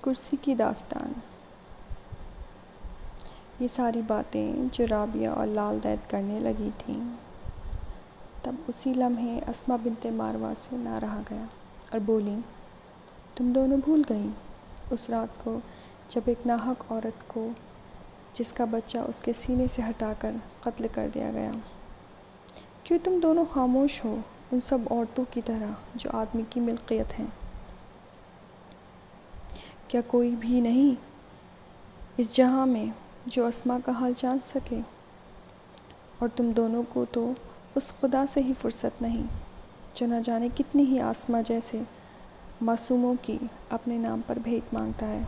کرسی کی داستان۔ یہ ساری باتیں جو رابعہ اور لال دید کرنے لگی تھیں۔ تب اسی لمحے اسما بنت ماروا سے نہ رہا گیا اور بولی، تم دونوں بھول گئیں اس رات کو جب ایک ناحق عورت کو، جس کا بچہ اس کے سینے سے ہٹا کر قتل کر دیا گیا۔ کیوں تم دونوں خاموش ہو؟ ان سب عورتوں کی طرح جو آدمی کی ملکیت ہیں۔ کیا کوئی بھی نہیں؟ اس جہاں میں جو اسما کا حال جان سکے۔ اور تم دونوں کو تو اس خدا سے ہی فرصت نہیں، جو نہ جانے کتنی ہی آسما جیسے معصوموں کی اپنے نام پر بھیک مانگتا ہے۔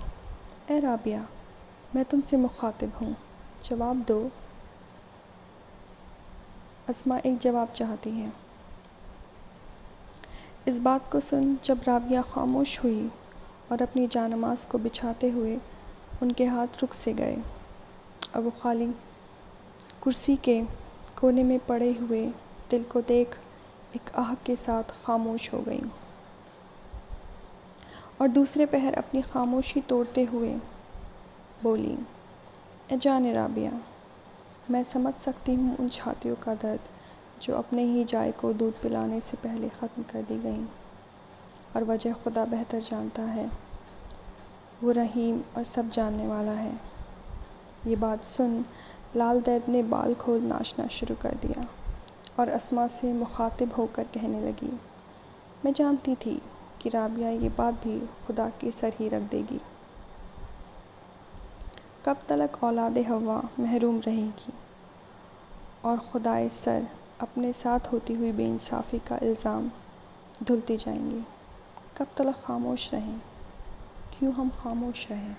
اے رابعہ، میں تم سے مخاطب ہوں۔ جواب دو۔ اسما ایک جواب چاہتی ہے اس بات کو سن جب رابعہ خاموش ہوئی اور اپنی جانماز کو بچھاتے ہوئے ان کے ہاتھ رک سے گئے۔ اور وہ خالی، کرسی کے کونے میں پڑے ہوئے دل کو دیکھ ایک آہ کے ساتھ خاموش ہو گئیں۔ اور دوسرے پہر اپنی خاموشی توڑتے ہوئے بولی، اے جان رابعہ، میں سمجھ سکتی ہوں ان چھاتیوں کا درد جو اپنے ہی جائے کو دودھ پلانے سے پہلے ختم کر دی گئیں۔ اور وجہ خدا بہتر جانتا ہے۔ وہ رحیم اور سب جاننے والا ہے۔ یہ بات سن لال دید نے بال کھول ناچنا شروع کر دیا اور اسما سے مخاطب ہو کر کہنے لگی، میں جانتی تھی کہ رابعہ یہ بات بھی خدا کے سر ہی رکھ دے گی۔ کب تلک اولاد ہوا محروم رہے گی اور خدائے سر اپنے ساتھ ہوتی ہوئی بے انصافی کا الزام دھلتی جائیں گی کب تلک خاموش رہیں؟ کیوں ہم خاموش رہیں؟